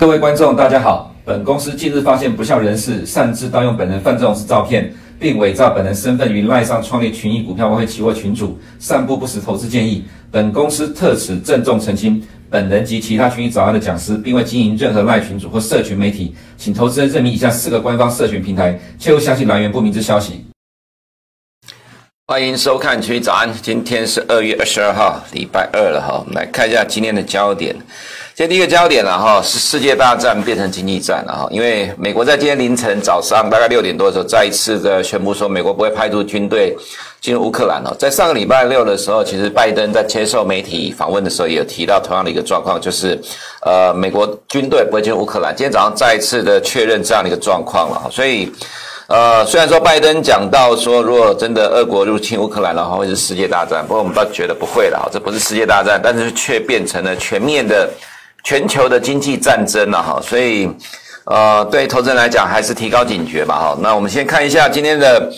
各位观众，大家好。本公司近日发现不肖人士擅自盗用本人范仲式照片，并伪造本人身份于赖上创立群益股票外汇期货群组，散布不实投资建议。本公司特此郑重澄清，本人及其他群益早安的讲师，并未经营任何赖群组或社群媒体，请投资人认明以下四个官方社群平台，切勿相信来源不明之消息。欢迎收看群益早安，今天是二月二十二号，礼拜二了哈。我们来看一下今天的焦点。今天第一个焦点了哈，是世界大战变成经济战了哈。因为美国在今天凌晨早上大概六点多的时候，再一次的宣布说，美国不会派出军队进入乌克兰了。在上个礼拜六的时候，其实拜登在接受媒体访问的时候，也有提到同样的一个状况，就是呃，美国军队不会进入乌克兰。今天早上再一次的确认这样的一个状况了，所以。呃，虽然说拜登讲到说，如果真的俄国入侵乌克兰的话，会是世界大战，不过我们倒觉得不会了，这不是世界大战，但是却变成了全面的全球的经济战争了哈，所以呃，对投资人来讲还是提高警觉吧哈。那我们先看一下今天的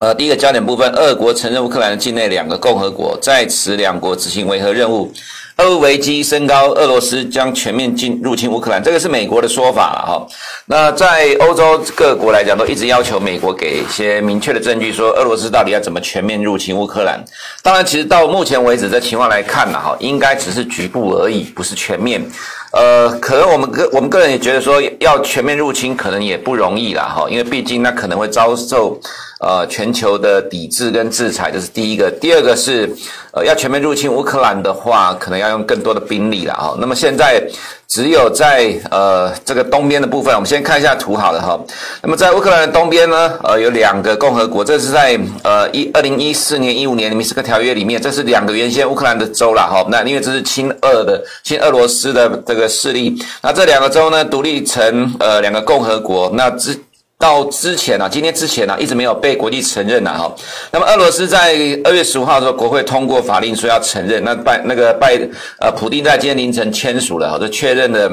呃第一个焦点部分，俄国承认乌克兰境内两个共和国在此两国执行维和任务。俄乌危机升高，俄罗斯将全面进入侵乌克兰，这个是美国的说法了哈。那在欧洲各国来讲，都一直要求美国给一些明确的证据，说俄罗斯到底要怎么全面入侵乌克兰。当然，其实到目前为止这情况来看呢，哈，应该只是局部而已，不是全面。呃，可能我们个我们个人也觉得说，要全面入侵可能也不容易了哈，因为毕竟那可能会遭受。呃，全球的抵制跟制裁，这是第一个。第二个是，呃，要全面入侵乌克兰的话，可能要用更多的兵力了哈。那么现在只有在呃这个东边的部分，我们先看一下图好了哈。那么在乌克兰的东边呢，呃，有两个共和国，这是在呃一二零一四年、一五年的明斯克条约里面，这是两个原先乌克兰的州了哈。那因为这是亲俄的、亲俄罗斯的这个势力，那这两个州呢独立成呃两个共和国，那之。到之前啊，今天之前呢，一直没有被国际承认呐，哈。那么俄罗斯在二月十五号的时候，国会通过法令说要承认，那拜那个拜呃普丁在今天凌晨签署了，哈，就确认了。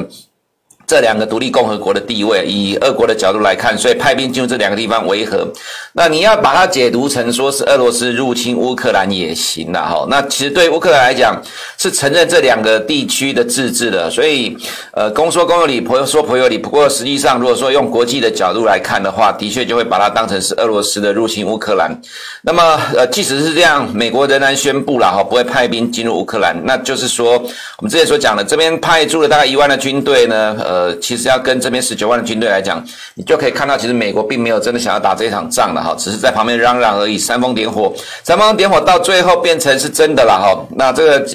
这两个独立共和国的地位，以俄国的角度来看，所以派兵进入这两个地方维和。那你要把它解读成说是俄罗斯入侵乌克兰也行了哈。那其实对乌克兰来讲，是承认这两个地区的自治的。所以，呃，公说公有理，婆说婆有理。不过实际上，如果说用国际的角度来看的话，的确就会把它当成是俄罗斯的入侵乌克兰。那么，呃，即使是这样，美国仍然宣布了哈，不会派兵进入乌克兰。那就是说，我们之前所讲的，这边派驻了大概一万的军队呢，呃，其实要跟这边十九万的军队来讲，你就可以看到，其实美国并没有真的想要打这一场仗了哈，只是在旁边嚷嚷而已，煽风点火，煽风点火到最后变成是真的了哈。那这个，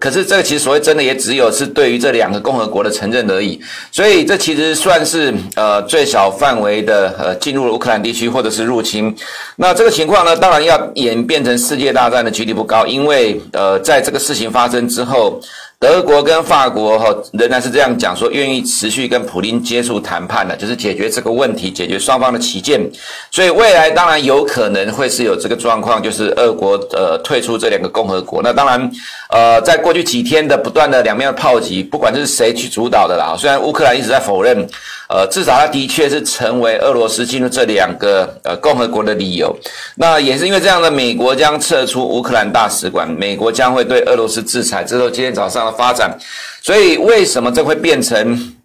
可是这个其实所谓真的，也只有是对于这两个共和国的承认而已。所以这其实算是呃最小范围的呃进入了乌克兰地区或者是入侵。那这个情况呢，当然要演变成世界大战的几率不高，因为呃在这个事情发生之后。德国跟法国哈仍然是这样讲说，愿意持续跟普林接触谈判的，就是解决这个问题，解决双方的旗舰。所以未来当然有可能会是有这个状况，就是俄国呃退出这两个共和国。那当然呃，在过去几天的不断的两面的炮击，不管是谁去主导的啦，虽然乌克兰一直在否认。呃，至少它的确是成为俄罗斯进入这两个呃共和国的理由。那也是因为这样的，美国将撤出乌克兰大使馆，美国将会对俄罗斯制裁。这是今天早上的发展。所以为什么这会变成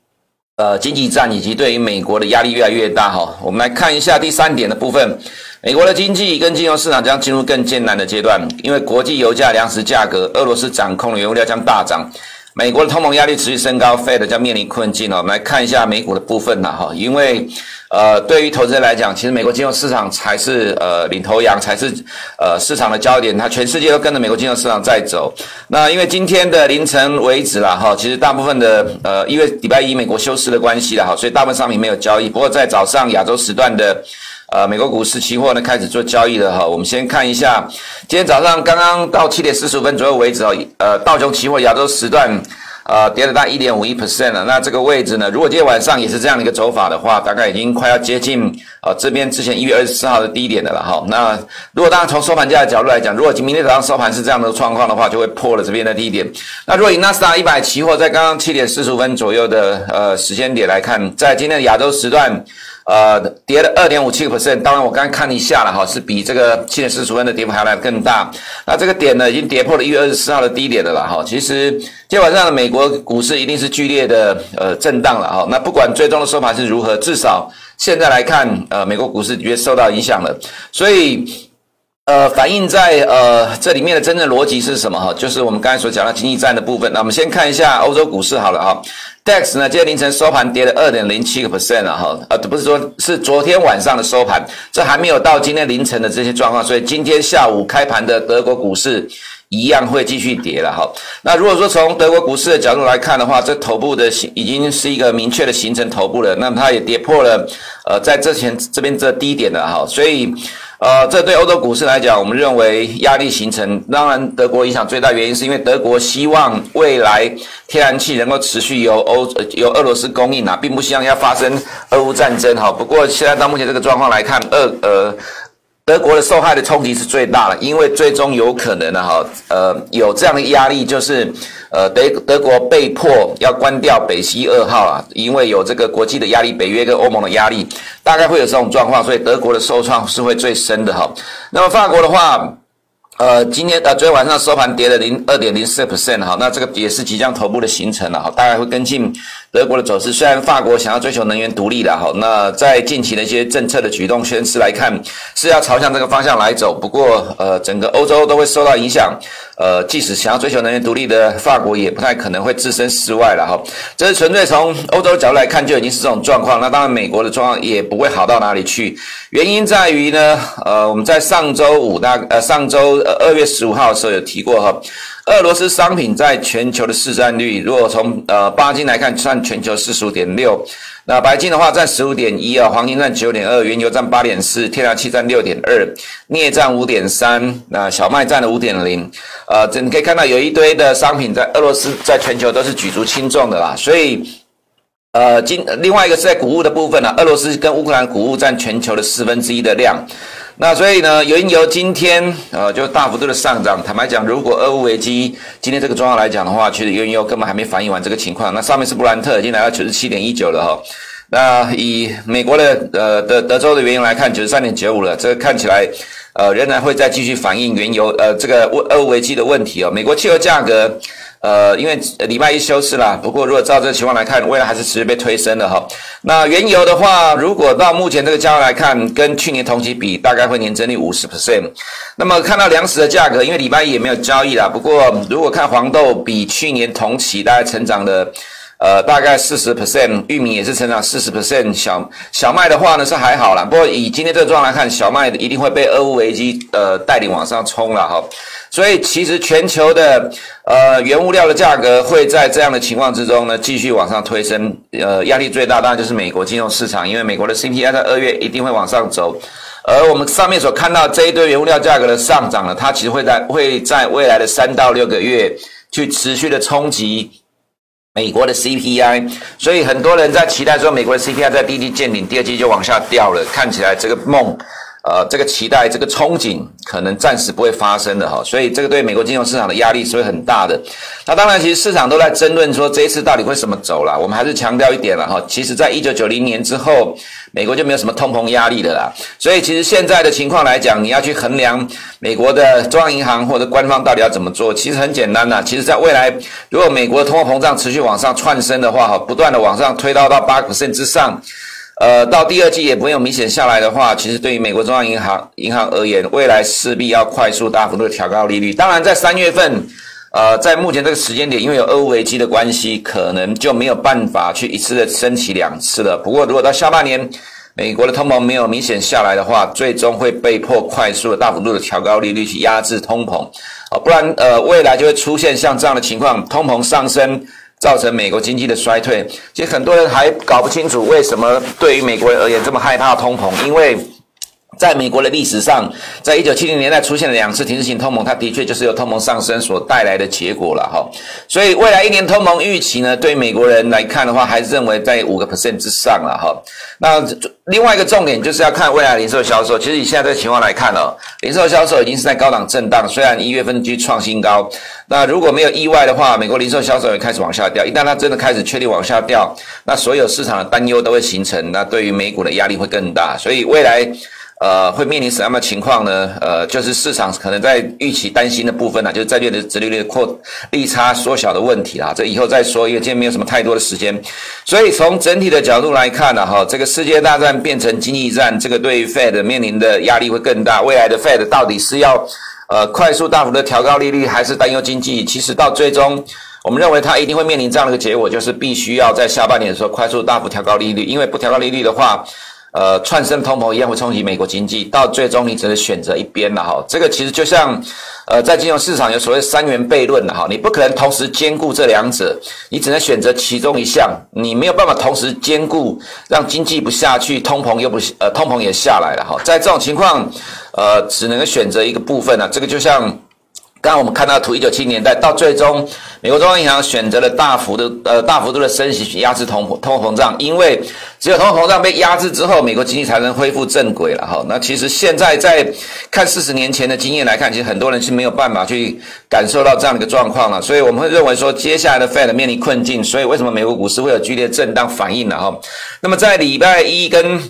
呃经济战，以及对于美国的压力越来越大？哈，我们来看一下第三点的部分，美国的经济跟金融市场将进入更艰难的阶段，因为国际油价、粮食价格，俄罗斯掌控的原物料将大涨。美国的通膨压力持续升高，Fed 将面临困境哦。我们来看一下美股的部分呐，哈，因为呃，对于投资人来讲，其实美国金融市场才是呃领头羊，才是呃市场的焦点，它全世界都跟着美国金融市场在走。那因为今天的凌晨为止了哈，其实大部分的呃，因为礼拜一美国休市的关系了哈，所以大部分商品没有交易。不过在早上亚洲时段的。呃，美国股市期货呢开始做交易了哈。我们先看一下，今天早上刚刚到七点四十五分左右为止哦。呃，道琼期货亚洲时段，呃，跌了大概一点五一 percent 了。那这个位置呢，如果今天晚上也是这样的一个走法的话，大概已经快要接近呃这边之前一月二十四号的低点的了哈。那如果当然从收盘价的角度来讲，如果明天早上收盘是这样的状况的话，就会破了这边的低点。那如果以纳斯达一百期货在刚刚七点四十五分左右的呃时间点来看，在今天的亚洲时段。呃，跌了二点五七个 percent。当然，我刚刚看一下了哈，是比这个七点四十分的跌幅还来更大。那这个点呢，已经跌破了一月二十四号的低点的了哈。其实今天晚上的美国股市一定是剧烈的呃震荡了哈。那不管最终的收盘是如何，至少现在来看，呃，美国股市也受到影响了。所以。呃，反映在呃这里面的真正逻辑是什么哈？就是我们刚才所讲的经济战的部分。那我们先看一下欧洲股市好了哈。DAX 呢，今天凌晨收盘跌了二点零七个 percent 了哈。呃，不是说，是昨天晚上的收盘，这还没有到今天凌晨的这些状况，所以今天下午开盘的德国股市一样会继续跌了哈。那如果说从德国股市的角度来看的话，这头部的形已经是一个明确的形成头部了，那它也跌破了呃在之前这边这低点了哈，所以。呃，这对欧洲股市来讲，我们认为压力形成。当然，德国影响最大原因是因为德国希望未来天然气能够持续由欧由俄罗斯供应啊，并不希望要发生俄乌战争哈。不过现在到目前这个状况来看，二呃。德国的受害的冲击是最大的，因为最终有可能呢，哈，呃，有这样的压力，就是，呃，德德国被迫要关掉北溪二号啊，因为有这个国际的压力，北约跟欧盟的压力，大概会有这种状况，所以德国的受创是会最深的哈。那么法国的话。呃，今天呃，昨天晚上收盘跌了零二点零四 percent 哈，那这个也是即将头部的形成了哈，大概会跟进德国的走势。虽然法国想要追求能源独立了哈，那在近期的一些政策的举动宣示来看，是要朝向这个方向来走。不过呃，整个欧洲都会受到影响。呃，即使想要追求能源独立的法国，也不太可能会置身事外了哈。这是纯粹从欧洲角度来看，就已经是这种状况。那当然，美国的状况也不会好到哪里去。原因在于呢，呃，我们在上周五大呃上周呃二月十五号的时候有提过哈，俄罗斯商品在全球的市占率，如果从呃巴金来看，占全球四十五点六。那白金的话占十五点一啊，黄金占九点二，原油占八点四，天然气占六点二，镍占五点三，那小麦占了五点零。呃，这你可以看到有一堆的商品在俄罗斯在全球都是举足轻重的啦。所以，呃，今另外一个是在谷物的部分呢，俄罗斯跟乌克兰谷物占全球的四分之一的量。那所以呢，原油今天呃就大幅度的上涨。坦白讲，如果俄乌危机今天这个状况来讲的话，其实原油根本还没反映完这个情况。那上面是布兰特已经来到九十七点一九了哈。那以美国的呃德德州的原油来看，九十三点九五了。这个看起来呃仍然会再继续反映原油呃这个俄乌危机的问题哦。美国汽油价格。呃，因为礼拜一休市啦，不过如果照这个情况来看，未来还是持续被推升的哈。那原油的话，如果到目前这个价位来看，跟去年同期比，大概会年增率五十 percent。那么看到粮食的价格，因为礼拜一也没有交易啦，不过如果看黄豆比去年同期大概成长的，呃，大概四十 percent，玉米也是成长四十 percent，小小麦的话呢是还好啦，不过以今天这个状况来看，小麦一定会被俄乌危机呃带领往上冲了哈。所以其实全球的呃原物料的价格会在这样的情况之中呢继续往上推升，呃压力最大当然就是美国金融市场，因为美国的 CPI 在二月一定会往上走，而我们上面所看到这一堆原物料价格的上涨呢，它其实会在会在未来的三到六个月去持续的冲击美国的 CPI，所以很多人在期待说美国的 CPI 在第一季见顶，第二季就往下掉了，看起来这个梦。呃，这个期待，这个憧憬，可能暂时不会发生的哈，所以这个对美国金融市场的压力是会很大的。那当然，其实市场都在争论说这一次到底会怎么走啦。我们还是强调一点了哈，其实在一九九零年之后，美国就没有什么通膨压力的啦。所以其实现在的情况来讲，你要去衡量美国的中央银行或者官方到底要怎么做，其实很简单呐。其实在未来，如果美国的通货膨胀持续往上窜升的话哈，不断的往上推到到八个 percent 之上。呃，到第二季也没有明显下来的话，其实对于美国中央银行银行而言，未来势必要快速大幅度的调高利率。当然，在三月份，呃，在目前这个时间点，因为有俄乌危机的关系，可能就没有办法去一次的升息两次了。不过，如果到下半年，美国的通膨没有明显下来的话，最终会被迫快速的大幅度的调高利率去压制通膨，啊，不然，呃，未来就会出现像这样的情况，通膨上升。造成美国经济的衰退，其实很多人还搞不清楚为什么对于美国人而言这么害怕通膨，因为在美国的历史上，在一九七零年代出现了两次停滞性通膨，它的确就是由通膨上升所带来的结果了哈。所以未来一年通膨预期呢，对美国人来看的话，还是认为在五个 percent 之上了哈。那另外一个重点就是要看未来零售销售。其实以现在这个情况来看哦，零售销售已经是在高档震荡，虽然一月份继续创新高。那如果没有意外的话，美国零售销售也开始往下掉。一旦它真的开始确定往下掉，那所有市场的担忧都会形成，那对于美股的压力会更大。所以未来。呃，会面临什么样的情况呢？呃，就是市场可能在预期担心的部分呢、就是债券的殖利率扩利差缩小的问题啦。这以后再说，因为今天没有什么太多的时间。所以从整体的角度来看呢、啊，哈，这个世界大战变成经济战，这个对于 Fed 面临的压力会更大。未来的 Fed 到底是要呃快速大幅的调高利率，还是担忧经济？其实到最终，我们认为它一定会面临这样的一个结果，就是必须要在下半年的时候快速大幅调高利率，因为不调高利率的话。呃，窜升通膨一样会冲击美国经济，到最终你只能选择一边了哈。这个其实就像，呃，在金融市场有所谓三元悖论的哈，你不可能同时兼顾这两者，你只能选择其中一项，你没有办法同时兼顾，让经济不下去，通膨又不呃，通膨也下来了哈。在这种情况，呃，只能选择一个部分了。这个就像。刚刚我们看到图，一九七零年代到最终，美国中央银行选择了大幅的呃大幅度的升息去压制通通货膨胀，因为只有通货膨胀被压制之后，美国经济才能恢复正轨了哈。那其实现在在看四十年前的经验来看，其实很多人是没有办法去感受到这样的一个状况了，所以我们会认为说，接下来的 Fed 面临困境，所以为什么美国股市会有剧烈震荡反应呢？哈，那么在礼拜一跟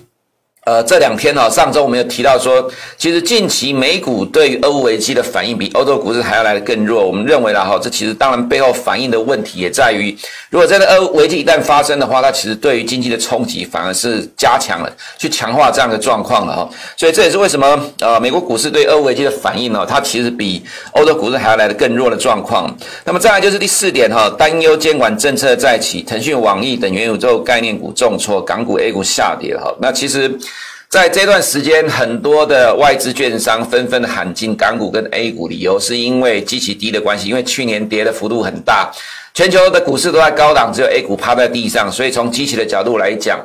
呃，这两天哈，上周我们有提到说，其实近期美股对于俄乌危机的反应比欧洲股市还要来得更弱。我们认为啦哈，这其实当然背后反映的问题也在于，如果真的俄乌危机一旦发生的话，它其实对于经济的冲击反而是加强了，去强化这样的状况了哈。所以这也是为什么呃，美国股市对俄乌危机的反应呢，它其实比欧洲股市还要来得更弱的状况。那么再来就是第四点哈，担忧监管政策再起，腾讯、网易等元宇宙概念股重挫，港股、A 股下跌哈。那其实。在这段时间，很多的外资券商纷纷喊进港股跟 A 股，理由是因为基期低的关系，因为去年跌的幅度很大，全球的股市都在高档，只有 A 股趴在地上，所以从基期的角度来讲。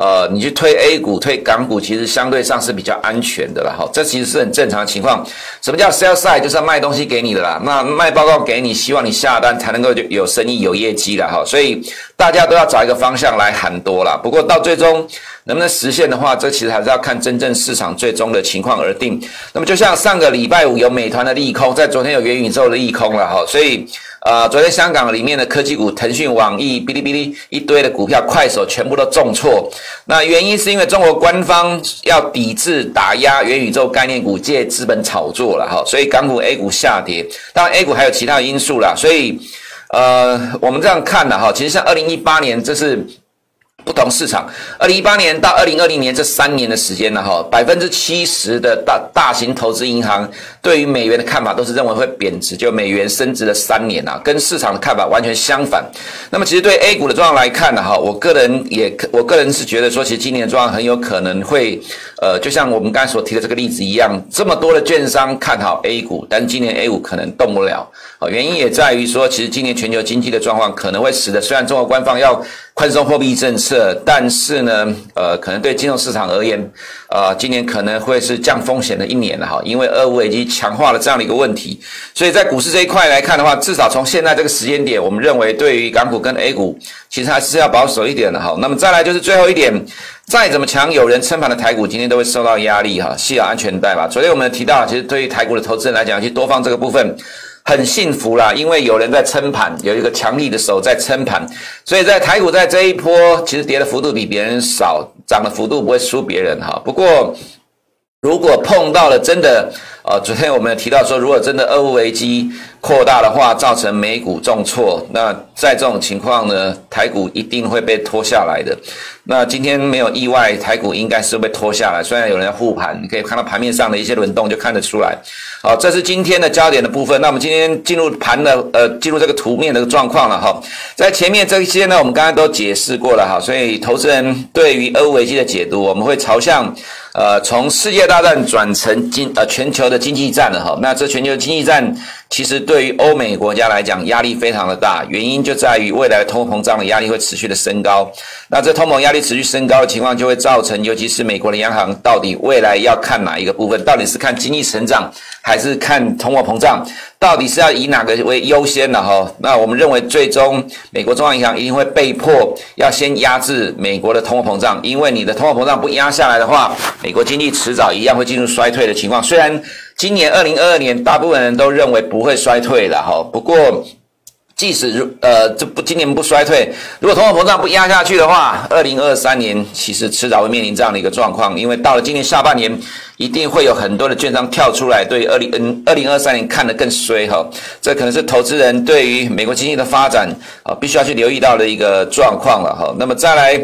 呃，你去推 A 股、推港股，其实相对上是比较安全的了哈。这其实是很正常的情况。什么叫 sell side？就是要卖东西给你的啦。那卖报告给你，希望你下单才能够有生意、有业绩了哈。所以大家都要找一个方向来喊多了。不过到最终能不能实现的话，这其实还是要看真正市场最终的情况而定。那么就像上个礼拜五有美团的利空，在昨天有元宇宙的利空了哈。所以。呃，昨天香港里面的科技股，腾讯、网易、哔哩哔哩一堆的股票，快手全部都重挫。那原因是因为中国官方要抵制打压元宇宙概念股，借资本炒作了哈，所以港股、A 股下跌。当然，A 股还有其他的因素啦，所以呃，我们这样看的哈，其实像二零一八年，这是。不同市场，二零一八年到二零二零年这三年的时间呢，哈，百分之七十的大大型投资银行对于美元的看法都是认为会贬值，就美元升值了三年啊，跟市场的看法完全相反。那么，其实对 A 股的状况来看呢，哈，我个人也，我个人是觉得说，其实今年的状况很有可能会，呃，就像我们刚才所提的这个例子一样，这么多的券商看好 A 股，但今年 A 股可能动不了，啊，原因也在于说，其实今年全球经济的状况可能会使得，虽然中国官方要。宽松货币政策，但是呢，呃，可能对金融市场而言，呃，今年可能会是降风险的一年了哈，因为俄乌已经强化了这样的一个问题，所以在股市这一块来看的话，至少从现在这个时间点，我们认为对于港股跟 A 股，其实还是要保守一点的哈。那么再来就是最后一点，再怎么强，有人撑盘的台股今天都会受到压力哈，系好安全带吧。昨天我们提到，其实对于台股的投资人来讲，去多方这个部分。很幸福啦，因为有人在撑盘，有一个强力的手在撑盘，所以在台股在这一波其实跌的幅度比别人少，涨的幅度不会输别人哈。不过如果碰到了真的，呃，昨天我们有提到说，如果真的俄乌危机扩大的话，造成美股重挫，那在这种情况呢，台股一定会被拖下来的。那今天没有意外，台股应该是被拖下来。虽然有人要护盘，你可以看到盘面上的一些轮动就看得出来。好，这是今天的焦点的部分。那我们今天进入盘的呃，进入这个图面的状况了哈。在前面这些呢，我们刚才都解释过了哈。所以投资人对于俄乌危机的解读，我们会朝向呃从世界大战转成今呃全球的经济战了哈。那这全球经济战其实对于欧美国家来讲压力非常的大，原因就在于未来通货膨胀的压力会持续的升高。那这通膨压力持续升高的情况，就会造成尤其是美国的央行到底未来要看哪一个部分？到底是看经济成长，还是看通货膨胀？到底是要以哪个为优先的哈？那我们认为最终美国中央银行一定会被迫要先压制美国的通货膨胀，因为你的通货膨胀不压下来的话，美国经济迟早一样会进入衰退的情况。虽然今年二零二二年大部分人都认为不会衰退了哈，不过。即使如呃这不今年不衰退，如果通货膨胀不压下去的话，二零二三年其实迟早会面临这样的一个状况，因为到了今年下半年，一定会有很多的券商跳出来，对二零嗯二零二三年看得更衰哈，这可能是投资人对于美国经济的发展啊必须要去留意到的一个状况了哈。那么再来。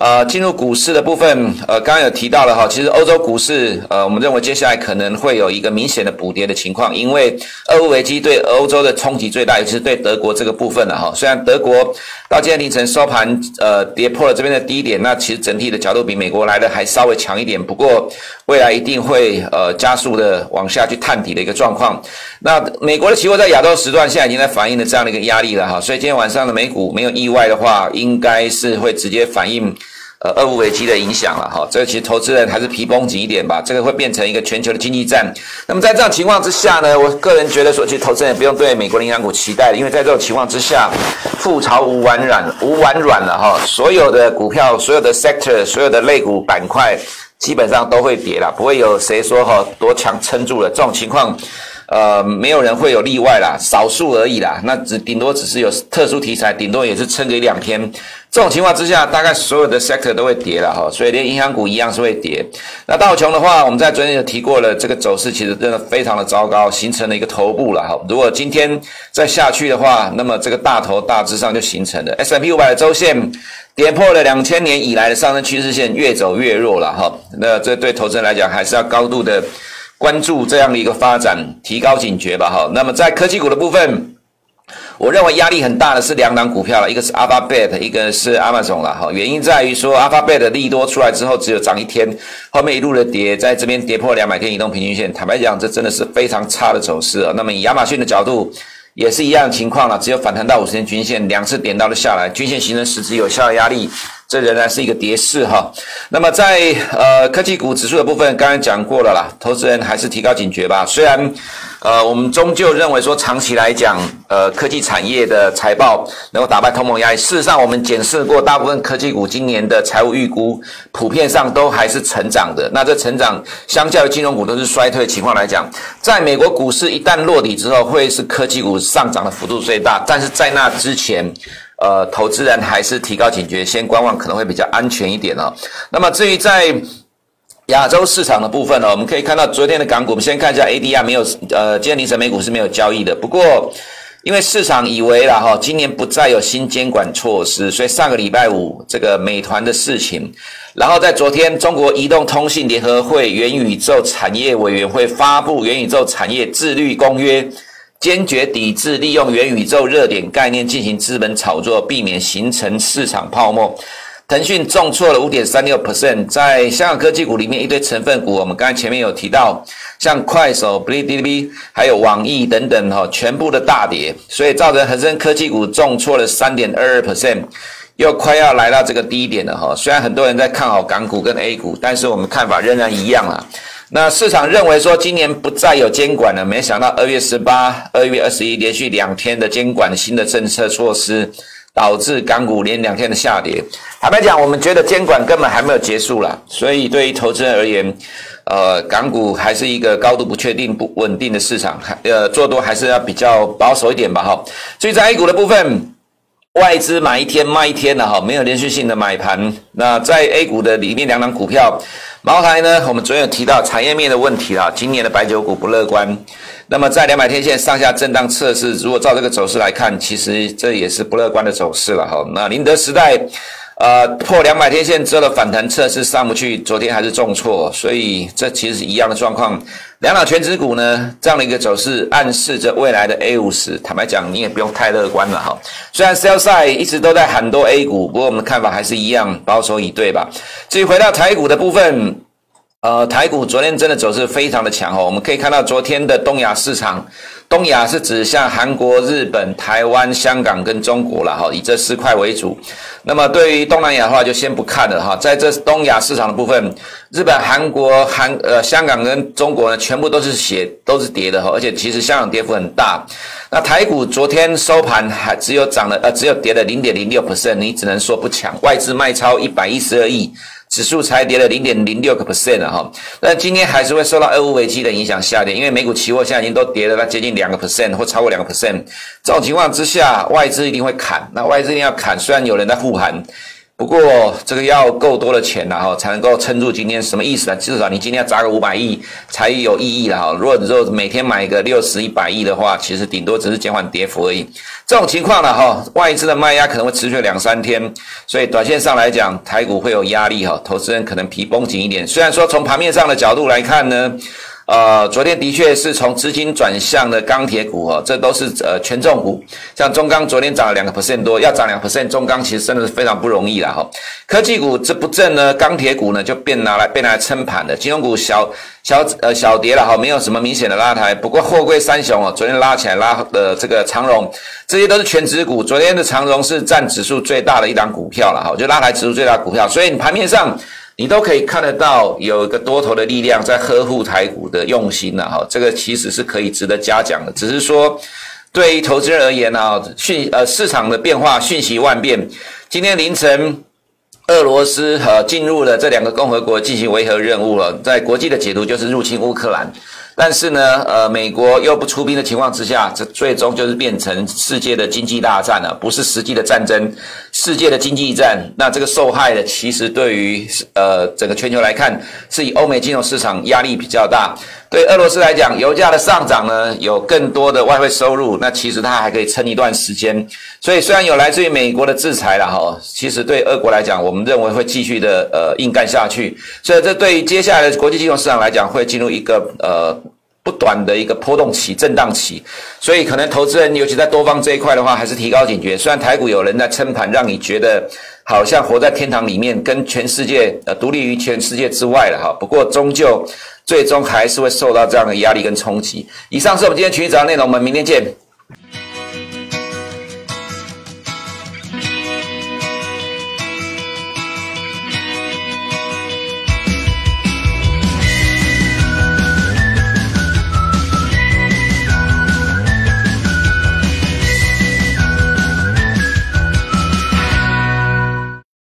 呃，进入股市的部分，呃，刚刚有提到了哈，其实欧洲股市，呃，我们认为接下来可能会有一个明显的补跌的情况，因为俄乌危机对欧洲的冲击最大，尤其是对德国这个部分了哈。虽然德国到今天凌晨收盘，呃，跌破了这边的低点，那其实整体的角度比美国来的还稍微强一点，不过未来一定会呃加速的往下去探底的一个状况。那美国的期货在亚洲时段现在已经在反映了这样的一个压力了哈，所以今天晚上的美股没有意外的话，应该是会直接反映。呃，俄乌危机的影响了哈，这个其实投资人还是皮绷紧一点吧，这个会变成一个全球的经济战。那么在这样情况之下呢，我个人觉得说，其实投资人也不用对美国的银行股期待了，因为在这种情况之下，覆巢无完卵，无完卵了哈，所有的股票、所有的 sector、所有的类股板块，基本上都会跌了，不会有谁说哈多强撑住了这种情况。呃，没有人会有例外啦，少数而已啦。那只顶多只是有特殊题材，顶多也是撑个一两天。这种情况之下，大概所有的 sector 都会跌了哈，所以连银行股一样是会跌。那道琼的话，我们在昨天就提过了，这个走势其实真的非常的糟糕，形成了一个头部了哈。如果今天再下去的话，那么这个大头大致上就形成了。S M P 五百的周线跌破了两千年以来的上升趋势线，越走越弱了哈。那这对投资人来讲，还是要高度的。关注这样的一个发展，提高警觉吧，哈。那么在科技股的部分，我认为压力很大的是两档股票了，一个是 Alphabet，一个是 Amazon 了，哈。原因在于说 Alphabet 的利多出来之后，只有涨一天，后面一路的跌，在这边跌破两百天移动平均线。坦白讲，这真的是非常差的走势啊。那么以亚马逊的角度，也是一样的情况了，只有反弹到五十天均线，两次点到了下来，均线形成实质有效的压力。这仍然是一个跌势哈，那么在呃科技股指数的部分，刚刚讲过了啦，投资人还是提高警觉吧。虽然呃我们终究认为说长期来讲，呃科技产业的财报能够打败通膨压力，事实上我们检视过大部分科技股今年的财务预估，普遍上都还是成长的。那这成长相较于金融股都是衰退的情况来讲，在美国股市一旦落底之后，会是科技股上涨的幅度最大。但是在那之前，呃，投资人还是提高警觉，先观望可能会比较安全一点哦。那么至于在亚洲市场的部分呢，我们可以看到昨天的港股，我们先看一下 ADR 没有，呃，今天凌晨美股是没有交易的。不过因为市场以为了哈，今年不再有新监管措施，所以上个礼拜五这个美团的事情，然后在昨天中国移动通信联合会元宇宙产业委员会发布元宇宙产业自律公约。坚决抵制利用元宇宙热点概念进行资本炒作，避免形成市场泡沫。腾讯重挫了五点三六 percent，在香港科技股里面一堆成分股，我们刚才前面有提到，像快手、哔哩哔哩，还有网易等等哈，全部的大跌，所以造成恒生科技股重挫了三点二二 percent，又快要来到这个低点了哈。虽然很多人在看好港股跟 A 股，但是我们看法仍然一样啊。那市场认为说今年不再有监管了，没想到二月十八、二月二十一连续两天的监管新的政策措施，导致港股连两天的下跌。坦白讲，我们觉得监管根本还没有结束啦，所以对于投资人而言，呃，港股还是一个高度不确定、不稳定的市场，呃做多还是要比较保守一点吧，哈。所以在 A 股的部分，外资买一天卖一天了，哈，没有连续性的买盘。那在 A 股的里面两档股票。茅台呢，我们昨天有提到产业面的问题啦，今年的白酒股不乐观。那么在两百天线上下震荡测试，如果照这个走势来看，其实这也是不乐观的走势了哈。那宁德时代，呃，破两百天线之后的反弹测试上不去，昨天还是重挫，所以这其实是一样的状况。两档权值股呢，这样的一个走势暗示着未来的 A 五十，坦白讲你也不用太乐观了哈。虽然 Sell Side 一直都在喊多 A 股，不过我们的看法还是一样保守以对吧。至于回到台股的部分。呃，台股昨天真的走势非常的强哦，我们可以看到昨天的东亚市场，东亚是指像韩国、日本、台湾、香港跟中国了哈，以这四块为主。那么对于东南亚的话，就先不看了哈，在这东亚市场的部分，日本、韩国、韩呃香港跟中国呢，全部都是写都是跌的哈，而且其实香港跌幅很大。那台股昨天收盘还只有涨了呃，只有跌了零点零六 percent，你只能说不强，外资卖超一百一十二亿。指数才跌了零点零六个 percent 啊哈，那今天还是会受到俄乌危机的影响下跌，因为美股期货现在已经都跌了那接近两个 percent 或超过两个 percent，这种情况之下，外资一定会砍，那外资一定要砍，虽然有人在护盘。不过这个要够多的钱了哈，才能够撑住今天。什么意思呢？至少你今天要砸个五百亿才有意义了哈。如果你说每天买个六十、一百亿的话，其实顶多只是减缓跌幅而已。这种情况呢哈，外资的卖压可能会持续两三天，所以短线上来讲，台股会有压力哈。投资人可能皮绷紧一点。虽然说从盘面上的角度来看呢。呃，昨天的确是从资金转向的钢铁股哦，这都是呃权重股，像中钢昨天涨了两个 percent 多，要涨两 percent，中钢其实真的是非常不容易了哈。科技股这不振呢，钢铁股呢就变拿来变拿来撑盘的，金融股小小呃小跌了哈，没有什么明显的拉抬。不过货柜三雄哦，昨天拉起来拉的这个长荣，这些都是权值股，昨天的长荣是占指数最大的一档股票了哈，就拉抬指数最大股票，所以你盘面上。你都可以看得到有一个多头的力量在呵护台股的用心了哈，这个其实是可以值得嘉奖的。只是说，对于投资人而言呢，讯呃市场的变化讯息万变。今天凌晨，俄罗斯呃进入了这两个共和国进行维和任务了，在国际的解读就是入侵乌克兰。但是呢，呃，美国又不出兵的情况之下，这最终就是变成世界的经济大战了，不是实际的战争，世界的经济战。那这个受害的其实对于呃整个全球来看，是以欧美金融市场压力比较大。对俄罗斯来讲，油价的上涨呢，有更多的外汇收入，那其实它还可以撑一段时间。所以虽然有来自于美国的制裁了哈，其实对俄国来讲，我们认为会继续的呃硬干下去。所以这对于接下来的国际金融市场来讲，会进入一个呃不短的一个波动期、震荡期。所以可能投资人，尤其在多方这一块的话，还是提高警觉。虽然台股有人在撑盘，让你觉得好像活在天堂里面，跟全世界呃独立于全世界之外了哈。不过终究。最终还是会受到这样的压力跟冲击。以上是我们今天群益早内容，我们明天见。